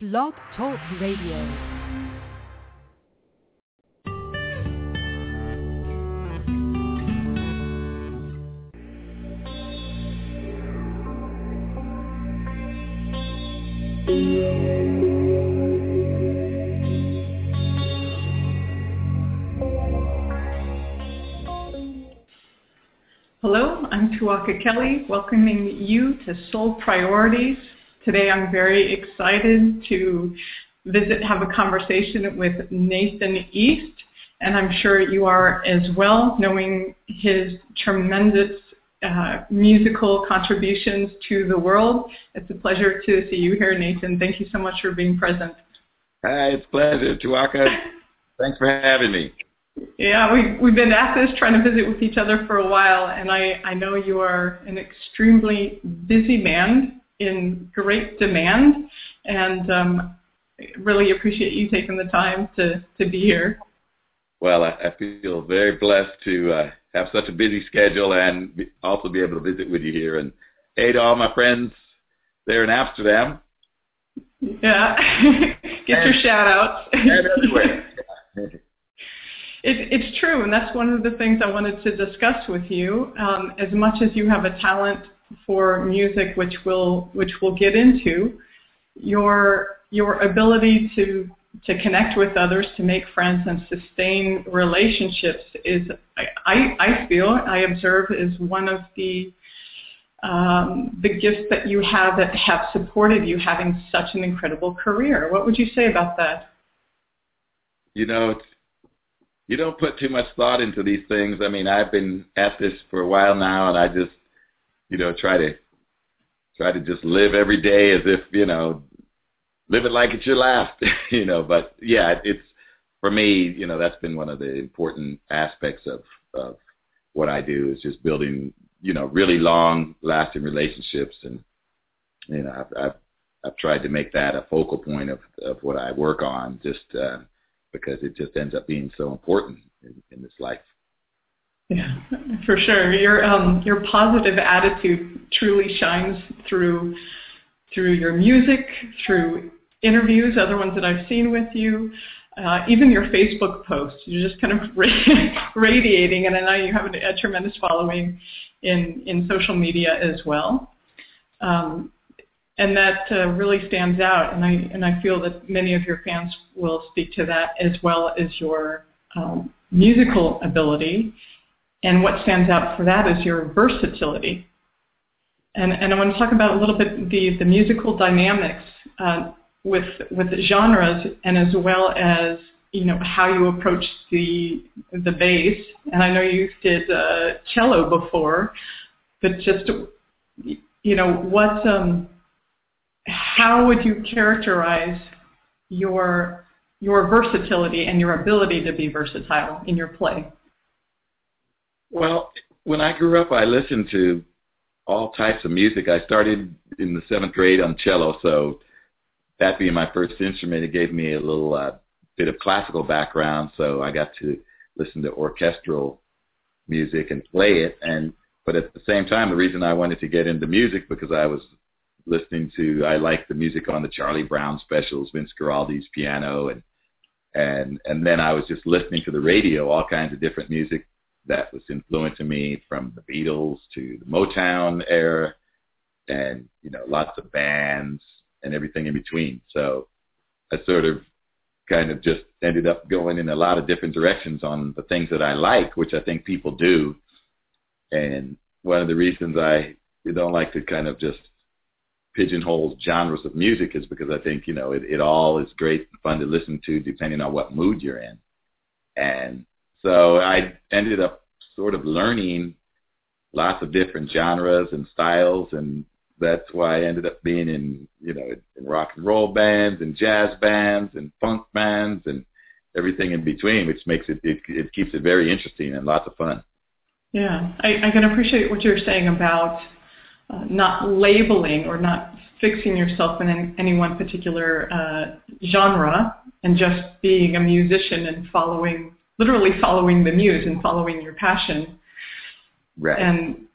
Blog Talk Radio. Hello, I'm Tuaka Kelly, welcoming you to Soul Priorities. Today I'm very excited to visit, have a conversation with Nathan East, and I'm sure you are as well, knowing his tremendous uh, musical contributions to the world. It's a pleasure to see you here, Nathan. Thank you so much for being present. Hi, it's a pleasure, Tuaka. Thanks for having me. Yeah, we, we've been at this trying to visit with each other for a while, and I, I know you are an extremely busy man in great demand, and um, really appreciate you taking the time to, to be here. Well, I, I feel very blessed to uh, have such a busy schedule and be, also be able to visit with you here. And hey to all my friends there in Amsterdam. Yeah, get and, your shout outs. and everywhere. It, it's true, and that's one of the things I wanted to discuss with you. Um, as much as you have a talent for music, which we'll which we'll get into, your your ability to to connect with others, to make friends, and sustain relationships is, I, I feel, I observe, is one of the um, the gifts that you have that have supported you having such an incredible career. What would you say about that? You know, you don't put too much thought into these things. I mean, I've been at this for a while now, and I just, you know, try to try to just live every day as if you know, live it like it's your last, you know. But yeah, it's for me, you know, that's been one of the important aspects of of what I do is just building, you know, really long lasting relationships, and you know, I've, I've I've tried to make that a focal point of of what I work on, just. Uh, because it just ends up being so important in, in this life. Yeah, for sure. Your um, your positive attitude truly shines through through your music, through interviews, other ones that I've seen with you, uh, even your Facebook posts. You're just kind of radiating, and I know you have a, tremendous following in in social media as well. Um, and that uh, really stands out. And I and I feel that many of your fans will speak to that as well as your um, musical ability. And what stands out for that is your versatility. And and I want to talk about a little bit the the musical dynamics uh, with with genres and as well as you know how you approach the the bass. And I know you did uh, cello before, but just you know what. Um, how would you characterize your your versatility and your ability to be versatile in your play? Well, when I grew up, I listened to all types of music. I started in the seventh grade on cello, so that being my first instrument, it gave me a little uh, bit of classical background. So I got to listen to orchestral music and play it. And but at the same time, the reason I wanted to get into music because I was listening to I like the music on the Charlie Brown specials, Vince Guaraldi's piano, and and and then I was just listening to the radio, all kinds of different music that was influencing me from the Beatles to the Motown era, and you know lots of bands and everything in between. So I sort of kind of just ended up going in a lot of different directions on the things that I like, which I think people do. And one of the reasons I don't like to kind of just pigeonhole genres of music is because I think, you know, it, it all is great and fun to listen to depending on what mood you're in. And so I ended up sort of learning lots of different genres and styles and that's why I ended up being in, you know, in rock and roll bands and jazz bands and funk bands and everything in between, which makes it, it, it keeps it very interesting and lots of fun. Yeah, I, I can appreciate what you're saying about uh, not labeling or not fixing yourself in any, any one particular uh, genre and just being a musician and following, literally following the muse and following your passion. Right. And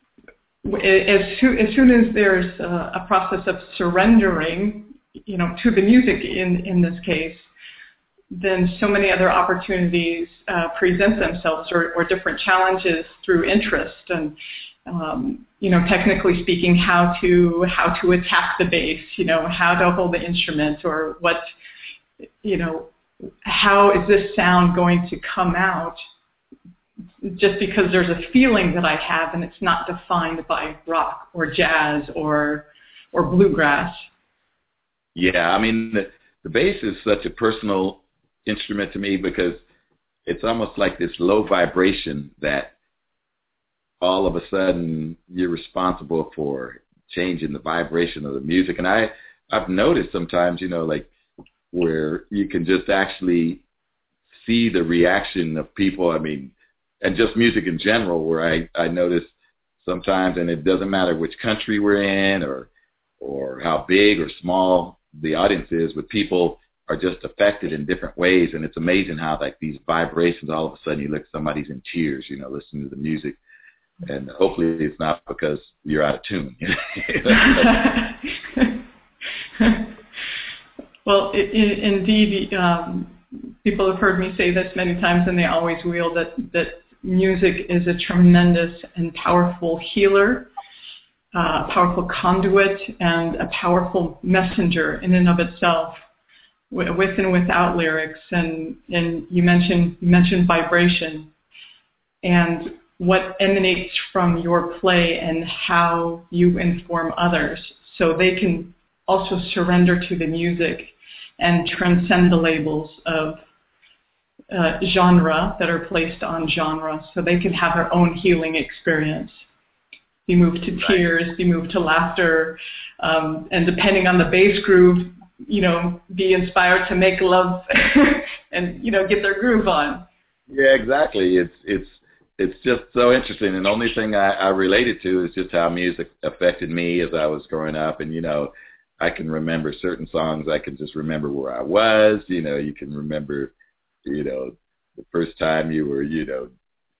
as, soon, as soon as there's a, a process of surrendering you know, to the music in, in this case, then so many other opportunities uh, present themselves or, or, different challenges through interest and um, you know technically speaking how to how to attack the bass you know how to hold the instrument or what you know how is this sound going to come out just because there's a feeling that I have and it's not defined by rock or jazz or or bluegrass. Yeah, I mean the, the bass is such a personal instrument to me because it's almost like this low vibration that all of a sudden you're responsible for changing the vibration of the music. And I I've noticed sometimes, you know, like where you can just actually see the reaction of people. I mean, and just music in general, where I I notice sometimes, and it doesn't matter which country we're in or or how big or small the audience is, but people are just affected in different ways, and it's amazing how like these vibrations, all of a sudden you look somebody's in tears, you know, listening to the music, and hopefully it's not because you're out of tune. well, it, it, indeed, um, people have heard me say this many times, and they always will that that music is a tremendous and powerful healer, uh, a powerful conduit, and a powerful messenger in and of itself, with and without lyrics. And, and you mentioned you mentioned vibration, and what emanates from your play and how you inform others, so they can also surrender to the music and transcend the labels of uh, genre that are placed on genre so they can have their own healing experience. Be moved to tears, be moved to laughter, um, and depending on the bass groove, you know, be inspired to make love and, you know, get their groove on. Yeah, exactly. It's, it's, it's just so interesting. And the only thing I, I related to is just how music affected me as I was growing up. And, you know, I can remember certain songs. I can just remember where I was. You know, you can remember you know, the first time you were, you know,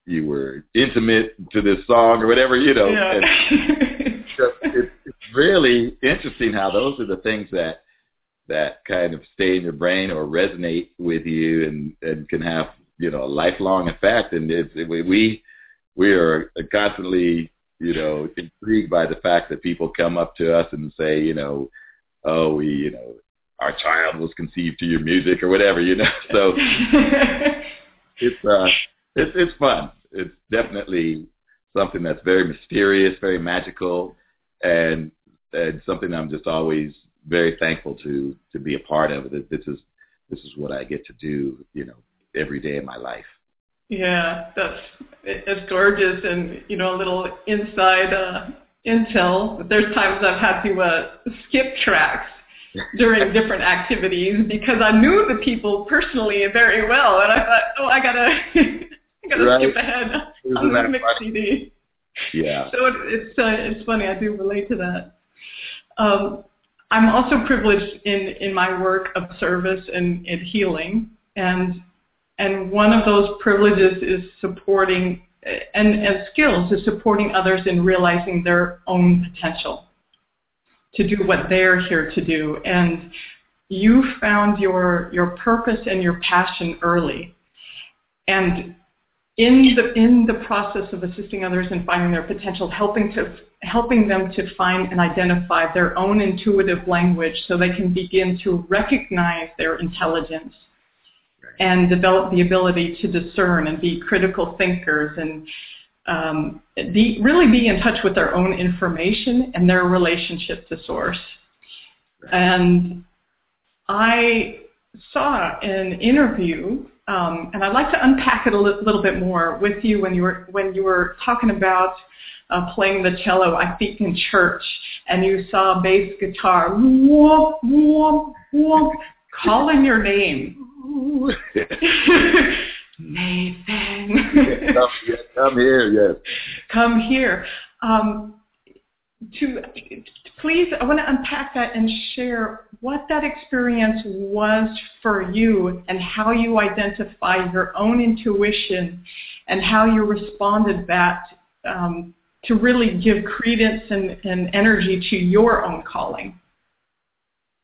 you were intimate to this song or whatever, you know. Yeah. And it's, it's really interesting how those are the things that that kind of stay in your brain or resonate with you and and can have you know a lifelong effect. And it's it, we we are constantly you know intrigued by the fact that people come up to us and say you know oh we you know our child was conceived to your music or whatever, you know. So it's uh it's it's fun. It's definitely something that's very mysterious, very magical and and something I'm just always very thankful to to be a part of. That this is this is what I get to do, you know, every day of my life. Yeah, that's it's gorgeous and you know a little inside uh intel. There's times I've had to uh skip tracks during different activities because I knew the people personally very well, and I thought, oh, I gotta, I gotta right. skip ahead Isn't on the mix CD. Yeah. So it, it's uh, it's funny. I do relate to that. Um, I'm also privileged in in my work of service and, and healing, and and one of those privileges is supporting and, and skills is supporting others in realizing their own potential to do what they're here to do. And you found your your purpose and your passion early. And in the in the process of assisting others in finding their potential, helping to helping them to find and identify their own intuitive language so they can begin to recognize their intelligence and develop the ability to discern and be critical thinkers and um, be, really be in touch with their own information and their relationship to source. And I saw an interview, um, and I'd like to unpack it a li- little bit more with you when you were when you were talking about uh, playing the cello. I think in church, and you saw bass guitar, whoop whoop whoop, calling your name. Nathan. come, come here, yes. Come here. Um, to please, I want to unpack that and share what that experience was for you and how you identify your own intuition and how you responded back um, to really give credence and, and energy to your own calling.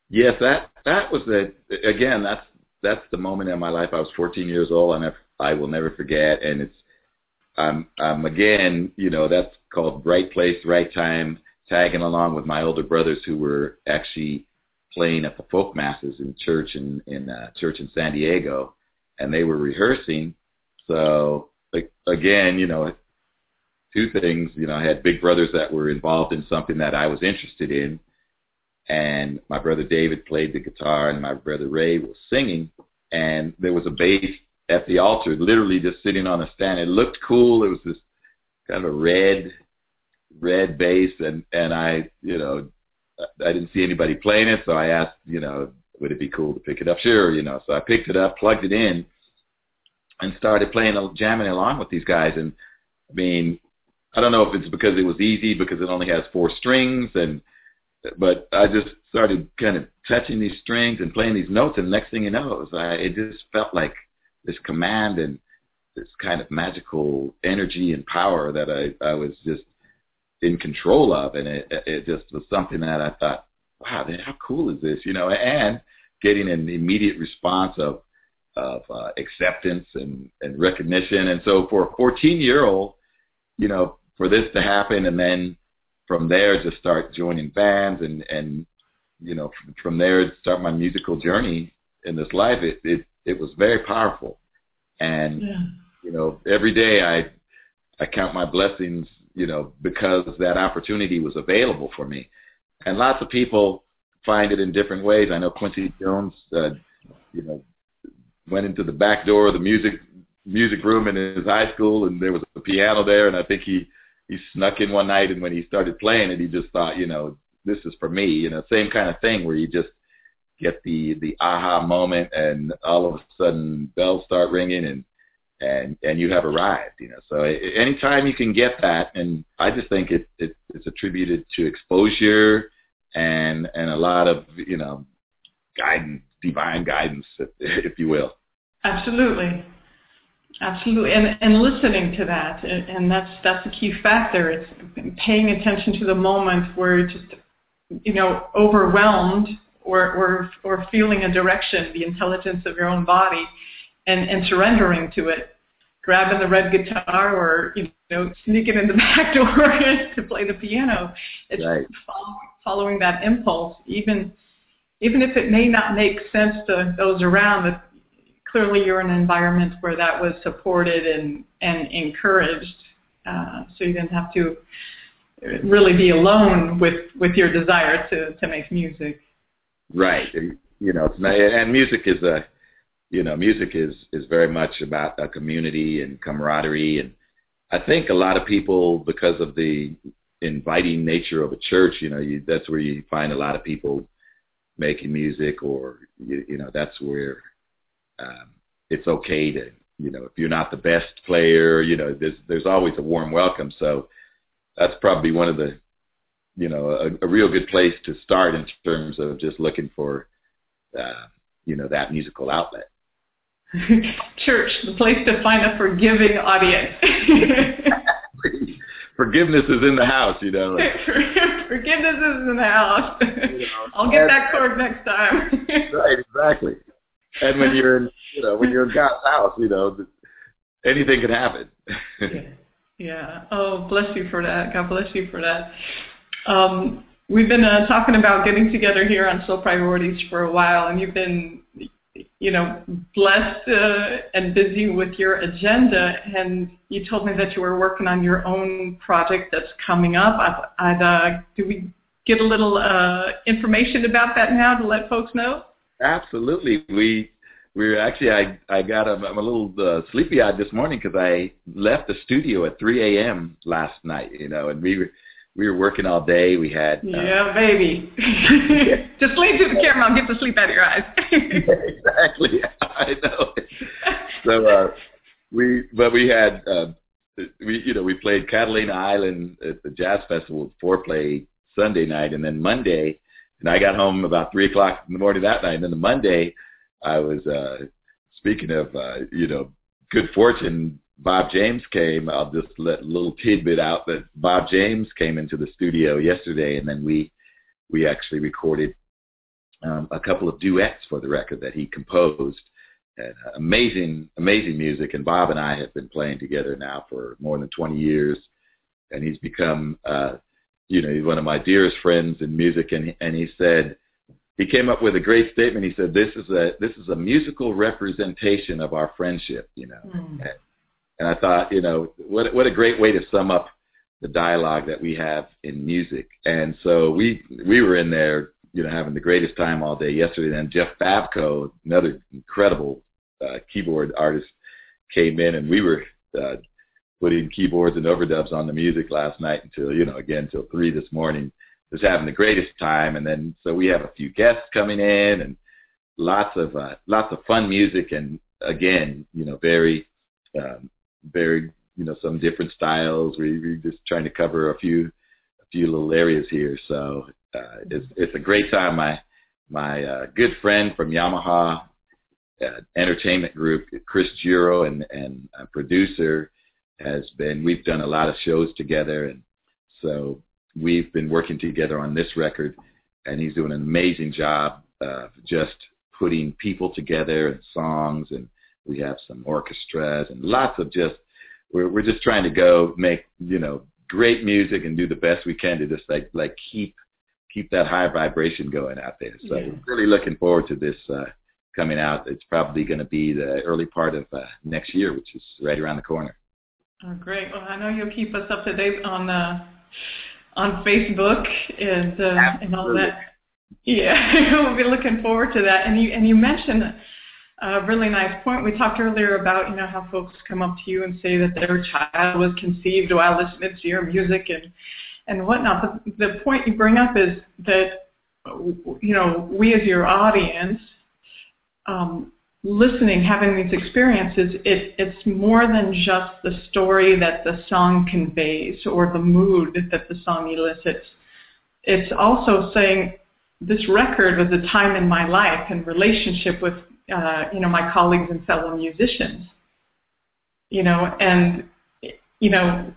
Yes, that that was the again. That's that's the moment in my life. I was 14 years old, and I, I will never forget. And it's I'm I'm again, you know, that's called right place, right time. Tagging along with my older brothers who were actually playing at the folk masses in church in in uh, church in San Diego, and they were rehearsing. So like again, you know, two things. You know, I had big brothers that were involved in something that I was interested in, and my brother David played the guitar, and my brother Ray was singing, and there was a bass at the altar, literally just sitting on a stand. It looked cool. It was this kind of a red, red bass, and and I, you know, I didn't see anybody playing it, so I asked, you know, would it be cool to pick it up? Sure, you know. So I picked it up, plugged it in, and started playing, jamming along with these guys. And I mean, I don't know if it's because it was easy because it only has four strings and but I just started kind of touching these strings and playing these notes and next thing you know it was I it just felt like this command and this kind of magical energy and power that I I was just in control of. And it it just was something that I thought wow how cool is this? You know and getting an immediate response of of uh, acceptance and and recognition. And so for a 14 year old you know for this to happen and then from there just start joining bands and and you know from, there start my musical journey in this life. It it it was very powerful. And yeah. you know every day i i count my blessings you know because that opportunity was available for me. And lots of people find it in different ways. I know quincy jones uh, you know went into the back door of the music music room in his high school and there was a piano there and i think he he snuck in one night and when he started playing it, he just thought, you know, this is for me. You know, same kind of thing where you just get the the aha moment and all of a sudden bells start ringing and and and you have arrived. You know, so anytime you can get that, and I just think it, it it's attributed to exposure and and a lot of you know guidance, divine guidance, if you will. Absolutely. Absolutely, and and listening to that, and that's that's a key factor. It's paying attention to the moment where you're just, you know, overwhelmed or or or feeling a direction, the intelligence of your own body, and and surrendering to it, grabbing the red guitar or you know sneaking in the back door to play the piano. It's right. following, following that impulse, even even if it may not make sense to those around clearly you're in an environment where that was supported and, and encouraged. Uh, so you didn't have to really be alone with, with your desire to, to make music. Right. You know, and music is a, you know, music is, is very much about a community and camaraderie. And I think a lot of people, because of the inviting nature of a church, you know, you, that's where you find a lot of people making music or, you, you know, that's where um, it's okay to you know if you're not the best player you know there's there's always a warm welcome. So that's probably one of the you know a, a real good place to start in terms of just looking for uh, you know that musical outlet. Church the place to find a forgiving audience. Forgiveness is in the house you know. Forgiveness is in the house. You know, i'll get that chord next time. Right exactly and when you're in, you know, when you're in God's house, you know, anything can happen. yeah. yeah. Oh, bless you for that. God bless you for that. Um, we've been uh, talking about getting together here on Soul Priorities for a while, and you've been, you know, blessed uh, and busy with your agenda. And you told me that you were working on your own project that's coming up. I'd, I'd uh, do we get a little uh, information about that now to let folks know? Absolutely. We we were actually I I got a, I'm a little uh, sleepy eyed this morning because I left the studio at 3 a.m. last night. You know, and we were we were working all day. We had uh, yeah, baby. Just lean to the camera. I'll get the sleep out of your eyes. exactly. I know. So uh, we but we had uh, we you know we played Catalina Island at the Jazz Festival Fourplay Sunday night, and then Monday and I got home about three o'clock in the morning that night. And then the Monday, I was uh, speaking of uh, you know good fortune. Bob James came. I'll just let a little tidbit out that Bob James came into the studio yesterday, and then we we actually recorded um, a couple of duets for the record that he composed. And uh, amazing, amazing music. And Bob and I have been playing together now for more than 20 years. And he's become, uh, you know, he's one of my dearest friends in music. And, and he said, he came up with a great statement. He said, "This is a this is a musical representation of our friendship," you know. Mm. And, and I thought, you know, what what a great way to sum up the dialogue that we have in music. And so we we were in there, you know, having the greatest time all day yesterday. Then Jeff Babko, another incredible uh, keyboard artist, came in, and we were uh, putting keyboards and overdubs on the music last night until you know again until three this morning was having the greatest time. And then so we have a few guests coming in and lots of uh, lots of fun music and again, you know, very um, very you know some different styles. We, we're just trying to cover a few a few little areas here. So uh, it's it's a great time. My my uh, good friend from Yamaha uh, Entertainment Group, Chris Gero, and and a producer has been. We've done a lot of shows together, and so we've been working together on this record, and he's doing an amazing job of just putting people together and songs, and we have some orchestras and lots of just we're we're just trying to go make you know great music and do the best we can to just like like keep keep that high vibration going out there. So yeah. we're really looking forward to this uh, coming out. It's probably going to be the early part of uh, next year, which is right around the corner. Oh, great. Well, I know you'll keep us up to date on uh, on Facebook and uh, and all that. Yeah, we'll be looking forward to that. And you and you mentioned a really nice point. We talked earlier about you know how folks come up to you and say that their child was conceived while listening to your music and and whatnot. But the point you bring up is that you know we as your audience um, listening, having these experiences, it, it's more than just the story that the song conveys or the mood that the song elicits. It's also saying this record was a time in my life and relationship with, uh, you know, my colleagues and fellow musicians. You know, and, you know,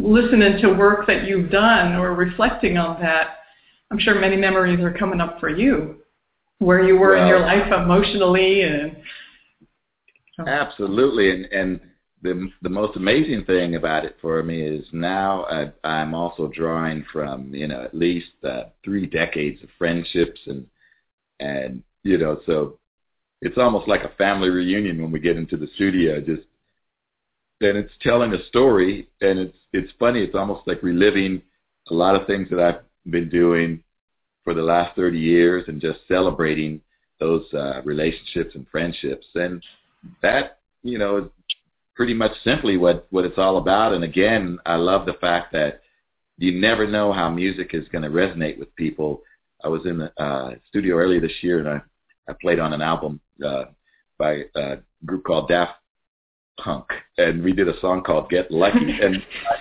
listening to work that you've done or reflecting on that, I'm sure many memories are coming up for you where you were well, in your life emotionally and absolutely and and the the most amazing thing about it for me is now I, I'm also drawing from you know at least uh, three decades of friendships and and you know so it's almost like a family reunion when we get into the studio just and it's telling a story and it's it's funny it's almost like reliving a lot of things that I've been doing for the last 30 years and just celebrating those uh, relationships and friendships. And that, you know, is pretty much simply what, what it's all about. And again, I love the fact that you never know how music is going to resonate with people. I was in the uh, studio earlier this year and I, I played on an album uh, by a group called Daft Punk, and we did a song called Get Lucky. and I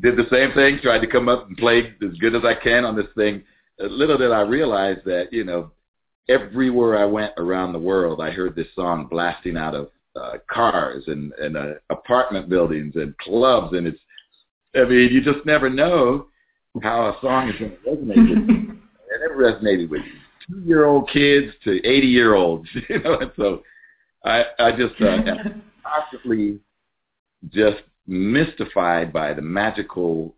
did the same thing, tried to come up and play as good as I can on this thing little did I realize that, you know, everywhere I went around the world, I heard this song blasting out of uh, cars and, and uh, apartment buildings and clubs. And it's, I mean, you just never know how a song is going to resonate with you. And it resonated with two-year-old kids to 80-year-olds, you know. And so I, I just uh, constantly just mystified by the magical,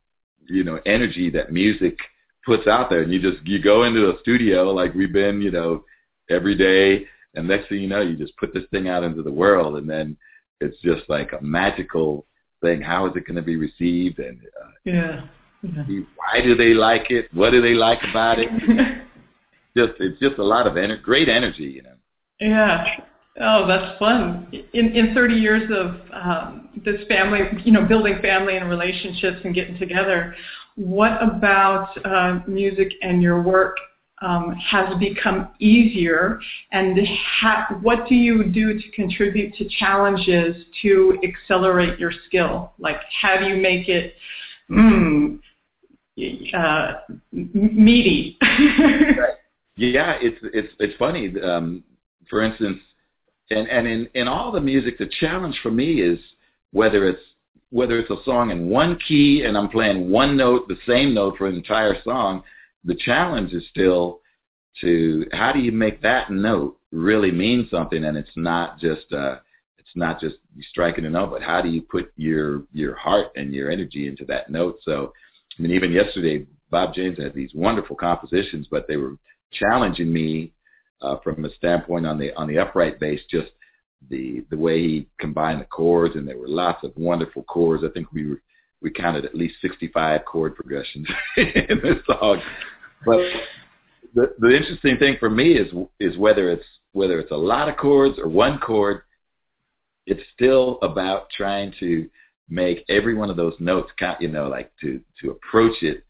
you know, energy that music – puts out there and you just you go into a studio like we've been you know every day and next thing you know you just put this thing out into the world and then it's just like a magical thing. How is it going to be received? And uh, yeah. yeah why do they like it? What do they like about it? Just it's just a lot of ener- great energy you know. Yeah. Oh, that's fun. In in 30 years of um, this family, you know, building family and relationships and getting together, what about uh, music and your work um, has become easier, and ha- what do you do to contribute to challenges to accelerate your skill? Like, how do you make it mm, uh, meaty? yeah, it's it's it's funny. Um, for instance, and and in in all the music, the challenge for me is whether it's whether it's a song in one key and I'm playing one note, the same note for an entire song, the challenge is still to how do you make that note really mean something? And it's not just uh it's not just you striking a note but how do you put your your heart and your energy into that note? So i mean even yesterday bob james had these wonderful compositions but they were challenging me uh from a standpoint on the on the upright bass just the the way he combined the chords and there were lots of wonderful chords i think we were we counted at least 65 chord progressions in this song but the the interesting thing for me is is whether it's whether it's a lot of chords or one chord, it's still about trying to make every one of those notes. You know, like to to approach it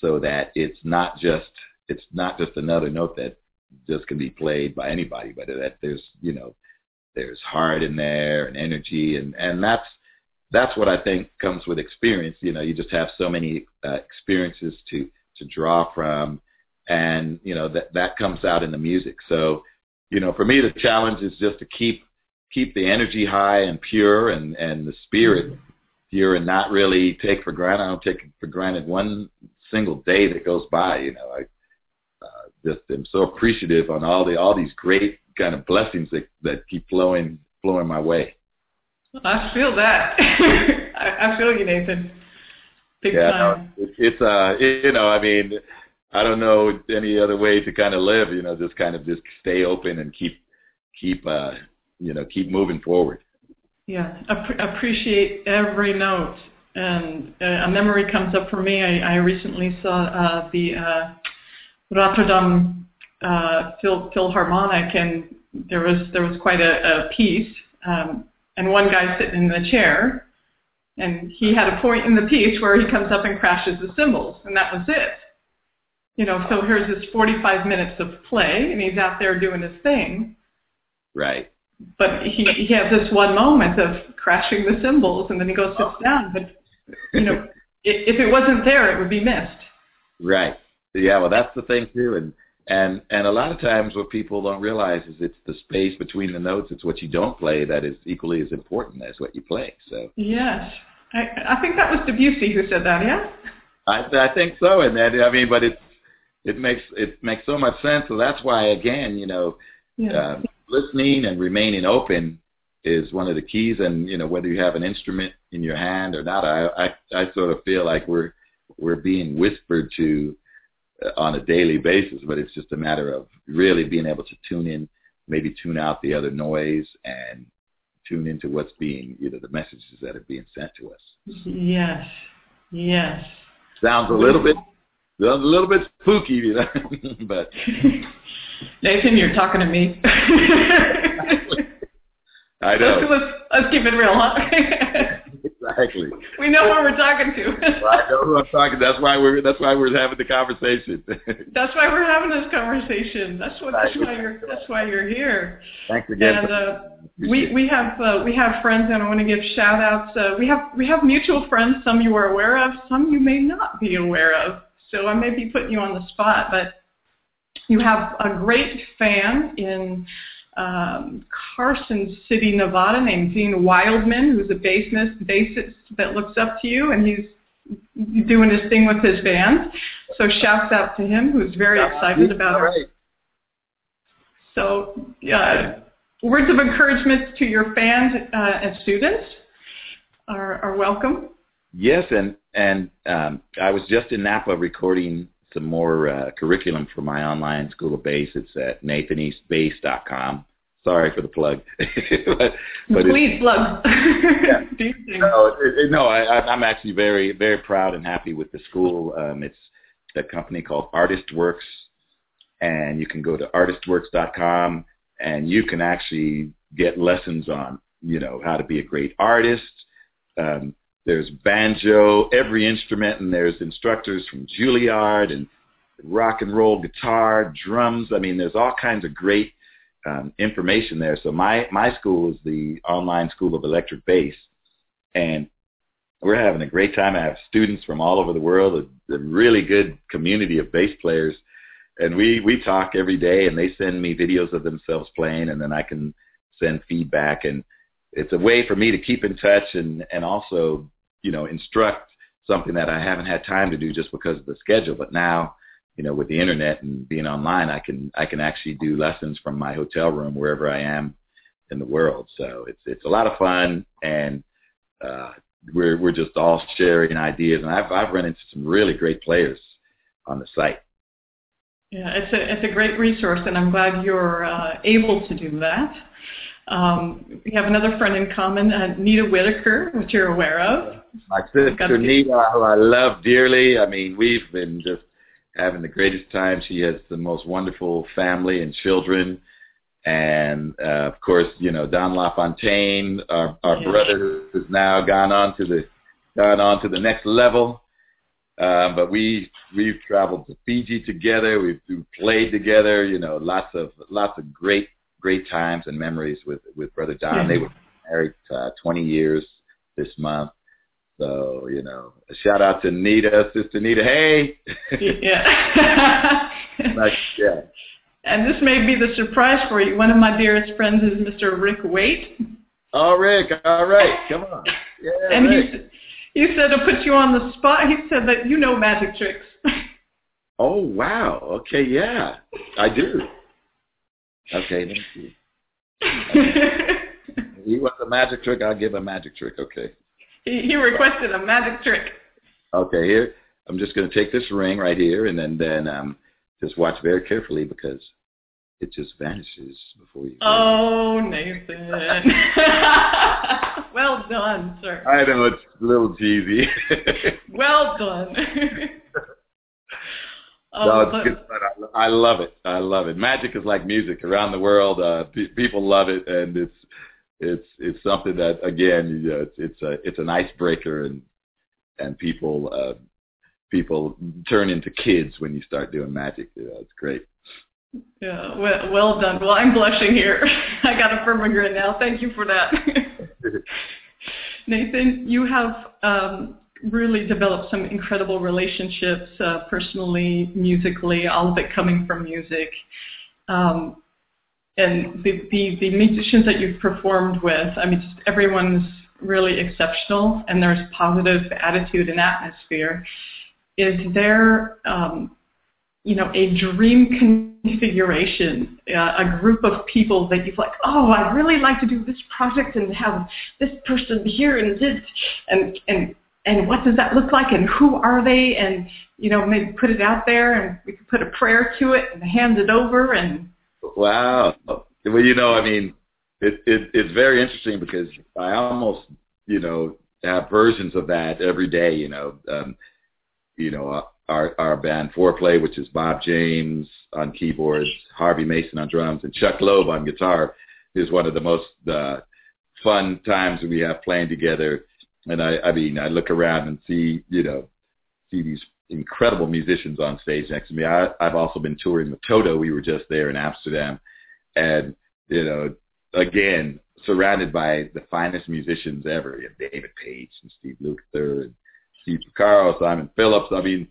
so that it's not just it's not just another note that just can be played by anybody, but that there's you know there's heart in there and energy and and that's that's what I think comes with experience. You know, you just have so many uh, experiences to to draw from and you know that that comes out in the music. So, you know, for me the challenge is just to keep keep the energy high and pure and and the spirit pure and not really take for granted. I don't take for granted one single day that goes by. You know, I uh, just am so appreciative on all the all these great kind of blessings that that keep flowing flowing my way. I feel that. I, I feel you, Nathan. Big yeah, time. No, it, it's uh, it, you know, I mean, I don't know any other way to kind of live. You know, just kind of just stay open and keep keep uh, you know keep moving forward. Yeah, App- appreciate every note. And uh, a memory comes up for me. I, I recently saw uh, the uh, Rotterdam uh, Phil, Philharmonic, and there was there was quite a, a piece, um, and one guy sitting in the chair, and he had a point in the piece where he comes up and crashes the cymbals, and that was it you know, so here's this 45 minutes of play, and he's out there doing his thing. Right. But he he has this one moment of crashing the cymbals, and then he goes sits down. But you know, if it wasn't there, it would be missed. Right. Yeah. Well, that's the thing too, and and and a lot of times what people don't realize is it's the space between the notes. It's what you don't play that is equally as important as what you play. So. Yes, I I think that was Debussy who said that. Yeah. I I think so, and that I mean, but it's it makes it makes so much sense. So that's why again, you know, yeah. uh, listening and remaining open is one of the keys. And you know, whether you have an instrument in your hand or not, I I, I sort of feel like we're we're being whispered to on a daily basis, but it's just a matter of really being able to tune in, maybe tune out the other noise and tune into what's being, you know, the messages that are being sent to us. Yes. Yes. Sounds a little bit a little bit spooky, you know, but Nathan, you're talking to me. I know. Let's, let's, let's keep it real, huh? Exactly. We know who we're talking to. I know who I'm talking. That's why we're. That's why we're having the conversation. that's why we're having this conversation. That's what. That's why you're. That's why you're here. Thanks again. And uh, we we have uh, we have friends, and I want to give shout outs. Uh, we have we have mutual friends. Some you are aware of. Some you may not be aware of. So I may be putting you on the spot, but you have a great fan in um, Carson City, Nevada, named Gene Wildman, who's a bassist, bassist that looks up to you, and he's doing his thing with his band. So shouts out to him, who's very excited about it. So uh, words of encouragement to your fans uh, and students are, are welcome. Yes, and and um, I was just in Napa recording some more uh, curriculum for my online school of bass. It's at nathaneastbass.com. Sorry for the plug. but, but Please plug. yeah. no, it, no I, I'm actually very very proud and happy with the school. Um, it's a company called ArtistWorks, and you can go to artistworks.com and you can actually get lessons on you know how to be a great artist. Um, there's banjo, every instrument, and there's instructors from Juilliard and rock and roll guitar, drums. I mean, there's all kinds of great um, information there. So my my school is the online school of electric bass, and we're having a great time. I have students from all over the world, a, a really good community of bass players, and we we talk every day, and they send me videos of themselves playing, and then I can send feedback and it's a way for me to keep in touch and and also you know instruct something that I haven't had time to do just because of the schedule. But now you know, with the internet and being online, I can I can actually do lessons from my hotel room wherever I am in the world. So it's it's a lot of fun, and uh, we're we're just all sharing ideas. And I've I've run into some really great players on the site. Yeah, it's a it's a great resource, and I'm glad you're uh, able to do that. Um, we have another friend in common, uh, Nita Whitaker, which you're aware of. My sister Nita, who I love dearly. I mean, we've been just having the greatest time. She has the most wonderful family and children. And uh, of course, you know Don LaFontaine, our, our yeah. brother, has now gone on to the gone on to the next level. Um, but we we've traveled to Fiji together. We've, we've played together. You know, lots of lots of great great times and memories with with Brother Don. Yeah. They were married uh, 20 years this month. So, you know, a shout out to Nita, Sister Nita. Hey. Yeah. yeah. And this may be the surprise for you. One of my dearest friends is Mr. Rick Waite. Oh, Rick. All right. Come on. Yeah, and Rick. he, he said to put you on the spot, he said that you know magic tricks. oh, wow. Okay, yeah. I do. Okay, let me see. he wants a magic trick, I'll give a magic trick. Okay. He, he requested a magic trick. Okay, here I'm just going to take this ring right here, and then then um, just watch very carefully because it just vanishes before you. Oh, Nathan! well done, sir. I know it's a little cheesy. well done. Oh, no, it's good fun. I, I love it. I love it. Magic is like music around the world. Uh, pe- people love it, and it's it's it's something that again, you know, it's it's a it's an icebreaker, and and people uh, people turn into kids when you start doing magic. You know, it's great. Yeah, well, well done. Well, I'm blushing here. I got a firm grin now. Thank you for that. Nathan, you have um, really developed some incredible relationships uh, personally, musically, all of it coming from music. Um, and the, the, the musicians that you've performed with, I mean, just everyone's really exceptional and there's positive attitude and atmosphere. Is there, um, you know, a dream configuration, uh, a group of people that you've like, oh, I'd really like to do this project and have this person here and this, and and and what does that look like and who are they and you know maybe put it out there and we could put a prayer to it and hand it over and wow. Well you know i mean it, it it's very interesting because i almost you know have versions of that every day you know um you know our our band Fourplay which is bob james on keyboards harvey mason on drums and chuck loeb on guitar is one of the most uh fun times we have playing together and I, I mean, I look around and see, you know, see these incredible musicians on stage next to me. I, I've also been touring with Toto. We were just there in Amsterdam, and you know, again, surrounded by the finest musicians ever. You have David Paich and Steve Lukather and Steve Porcaro, Simon Phillips. I mean,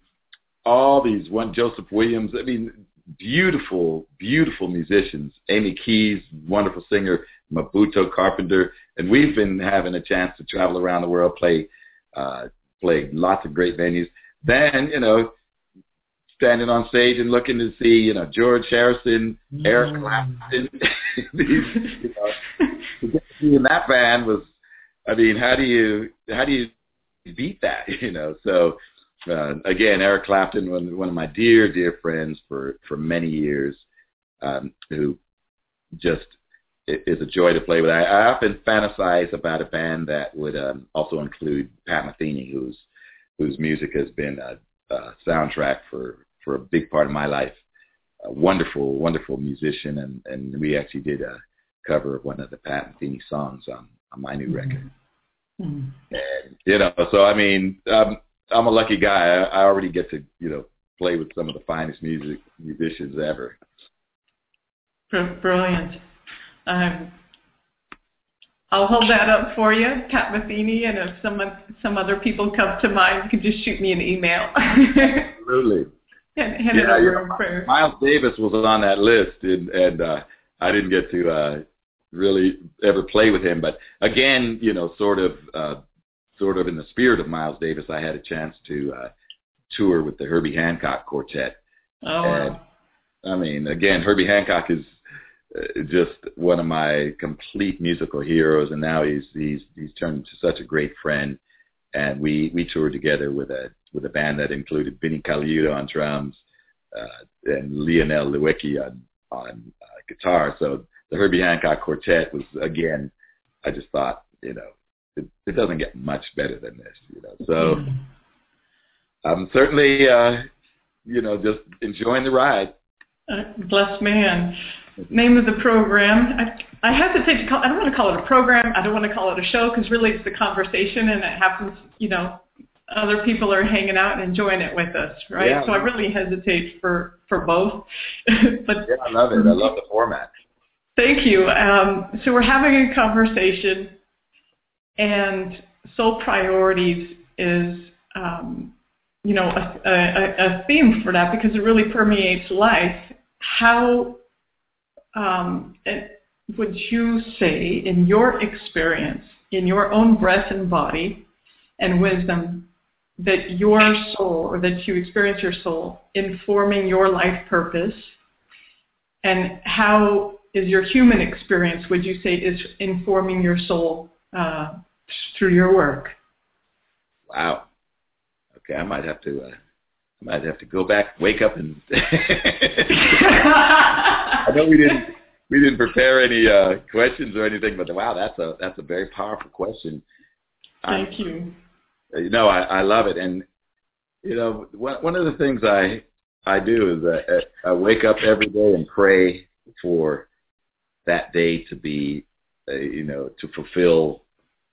all these one Joseph Williams. I mean, beautiful, beautiful musicians. Amy Keys, wonderful singer. Mabvuto Carpenter, and we've been having a chance to travel around the world, play uh, play lots of great venues. Then you know, standing on stage and looking to see you know George Harrison, mm. Eric Clapton, these, you know, to get to be in that band was, I mean, how do you how do you beat that? You know, so. Uh, again, Eric Clapton, one, one of my dear, dear friends for, for many years, um, who just is a joy to play with. I, I often fantasize about a band that would um, also include Pat Metheny, whose whose music has been a, a soundtrack for for a big part of my life. A wonderful, wonderful musician, and and we actually did a cover of one of the Pat Metheny songs on on my new mm-hmm. record. Mm-hmm. And you know, so I mean, um, I'm a lucky guy. I, I already get to you know play with some of the finest music musicians ever. Brilliant. Um, I'll hold that up for you, Pat Metheny, and if some some other people come to mind, you can just shoot me an email. Absolutely. and hand yeah, it over yeah. in prayer. Miles Davis was on that list, and, and uh, I didn't get to uh, really ever play with him. But again, you know, sort of, uh, sort of in the spirit of Miles Davis, I had a chance to uh, tour with the Herbie Hancock Quartet Oh, and, I mean, again, Herbie Hancock is uh, just one of my complete musical heroes, and now he's he's he's turned into such a great friend. And we we toured together with a with a band that included Vinnie Colaiuta on drums uh, and Lionel Loueke on on uh, guitar. So the Herbie Hancock Quartet was again, I just thought, you know, it, it doesn't get much better than this, you know. So. I'm certainly, uh, you know, just enjoying the ride. uh, blessed man. Name of the program. I, I hesitate to call. I don't want to call it a program. I don't want to call it a show because really it's a conversation, and it happens. You know, other people are hanging out and enjoying it with us, right? Yeah. So I really hesitate for for both. but Yeah, I love it. I love the format. Thank you. Um, so we're having a conversation, and soul priorities is, um, you know, a, a, a theme for that because it really permeates life. How um, would you say, in your experience, in your own breath and body and wisdom, that your soul, or that you experience your soul informing your life purpose, and how is your human experience, would you say, is informing your soul uh, through your work? Wow. Okay, I might have to. Uh, I might have to go back, wake up, and. I know we didn't we didn't prepare any uh, questions or anything, but wow, that's a that's a very powerful question. Thank you. you know, I, I love it, and you know, one one of the things I I do is I, I wake up every day and pray for that day to be, uh, you know, to fulfill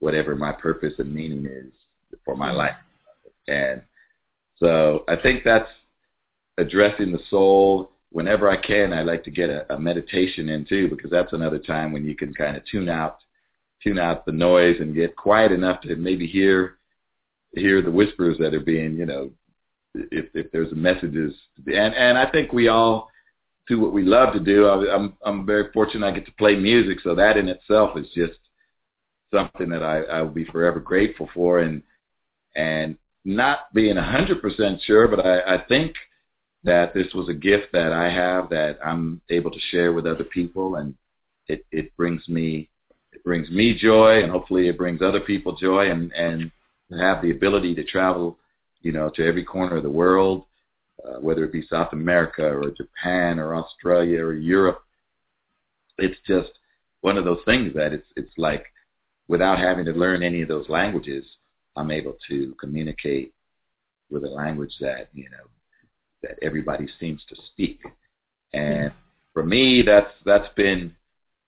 whatever my purpose and meaning is for my life, and so I think that's addressing the soul. Whenever I can, I like to get a, a meditation in too, because that's another time when you can kind of tune out, tune out the noise and get quiet enough to maybe hear hear the whispers that are being, you know, if if there's messages, and and I think we all do what we love to do. I, I'm I'm very fortunate I get to play music, so that in itself is just something that I I will be forever grateful for, and and not being a hundred percent sure, but I I think that this was a gift that I have that I'm able to share with other people, and it it brings me it brings me joy, and hopefully it brings other people joy, and and have the ability to travel, you know, to every corner of the world, uh, whether it be South America or Japan or Australia or Europe. It's just one of those things that it's it's like without having to learn any of those languages, I'm able to communicate with a language that you know that everybody seems to speak. And for me, that's that's been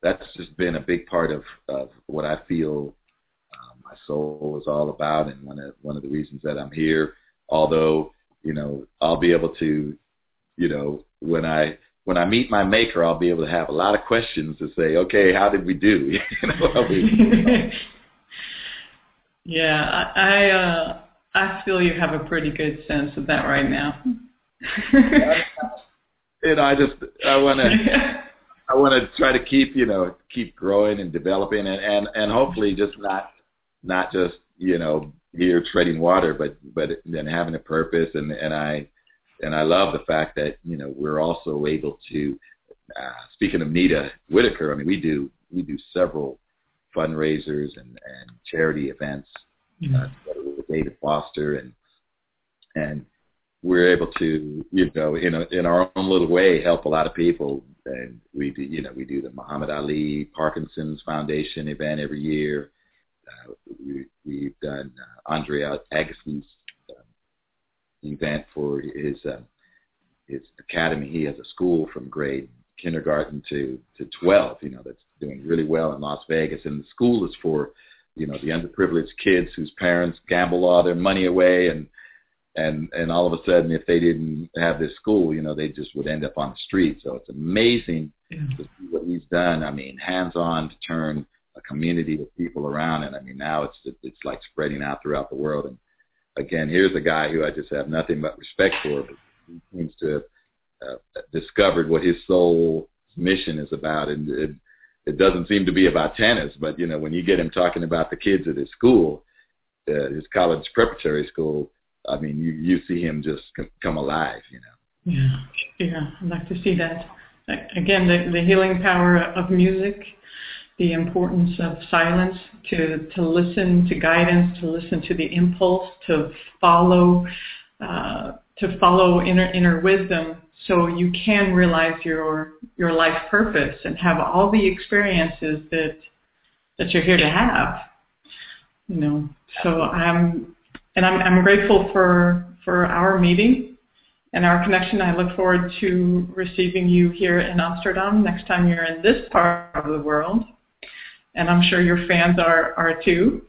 that's just been a big part of of what I feel uh, my soul is all about, and one of one of the reasons that I'm here. Although you know I'll be able to, you know, when I when I meet my maker, I'll be able to have a lot of questions to say, okay, how did we do? you know, we- yeah, I I, uh, I feel you have a pretty good sense of that right now. you know, I just I want to I want to try to keep you know keep growing and developing and and and hopefully just not not just you know here treading water, but but then having a purpose and and I and I love the fact that you know we're also able to uh, speaking of Nita Whitaker, I mean we do we do several fundraisers and and charity events uh, together with David Foster and and we're able to, you know, in a, in our own little way, help a lot of people. And we do, you know, we do the Muhammad Ali Parkinson's Foundation event every year. Uh, we, we've done uh, Andre Agassi's uh, event for his uh, his academy. He has a school from grade kindergarten to to 12. You know, that's doing really well in Las Vegas. And the school is for, you know, the underprivileged kids whose parents gamble all their money away and and and all of a sudden if they didn't have this school you know they just would end up on the street so it's amazing Yeah. to see what he's done i mean hands on to turn a community of people around. And i mean now it's it's like spreading out throughout the world. And again here's a guy who i just have nothing but respect for but he seems to have uh, discovered what his soul mission is about. And it it doesn't seem to be about tennis but you know when you get him talking about the kids at his school uh, his college preparatory school I mean, you you see him just come alive, you know. Yeah, yeah, I'd like to see that. Again, the, the healing power of music, the importance of silence, to, to listen to guidance, to listen to the impulse, to follow, uh, to follow inner, inner wisdom so you can realize your, your life purpose and have all the experiences that, that you're here to have. You know, so I'm, and I'm, I'm grateful for, for our meeting and our connection. I look forward to receiving you here in Amsterdam next time you're in this part of the world. And I'm sure your fans are, are too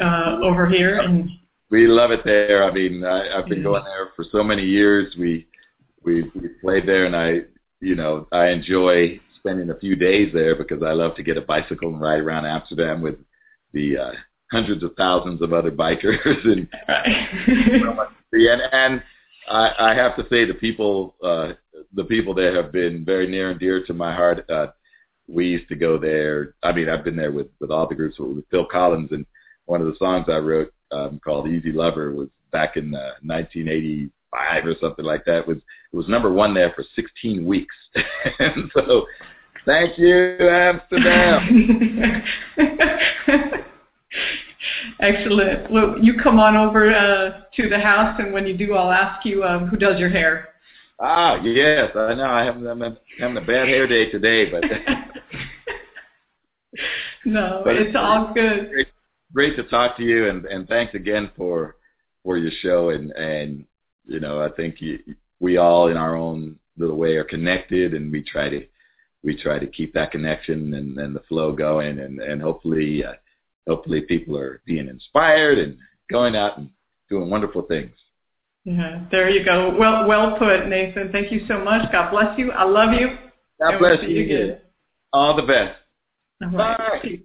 uh, over here. And we love it there. I mean, I, I've been yeah. going there for so many years. We, we we played there, and I, you know, I enjoy spending a few days there because I love to get a bicycle and ride around Amsterdam with the uh, hundreds of thousands of other bikers and and and I, I have to say the people uh, the people there have been very near and dear to my heart. Uh, we used to go there. I mean, I've been there with with all the groups with Phil Collins, and one of the songs I wrote um, called "Easy Lover" was back in uh, 1985 or something like that. It was it was number one there for 16 weeks, and so thank you, Amsterdam. Excellent. Well, you come on over uh, to the house, and when you do, I'll ask you um, who does your hair. Ah, yes, I know. I I'm having a bad hair day today, but no, but it's, it's all good. Great, great to talk to you, and and thanks again for for your show. And and you know, I think you, we all, in our own little way, are connected, and we try to we try to keep that connection and, and the flow going, and and hopefully. Uh, hopefully people are being inspired and going out and doing wonderful things. Yeah, there you go. Well, well put, Nathan. Thank you so much. God bless you. I love you. God bless you. Again. All the best. Right.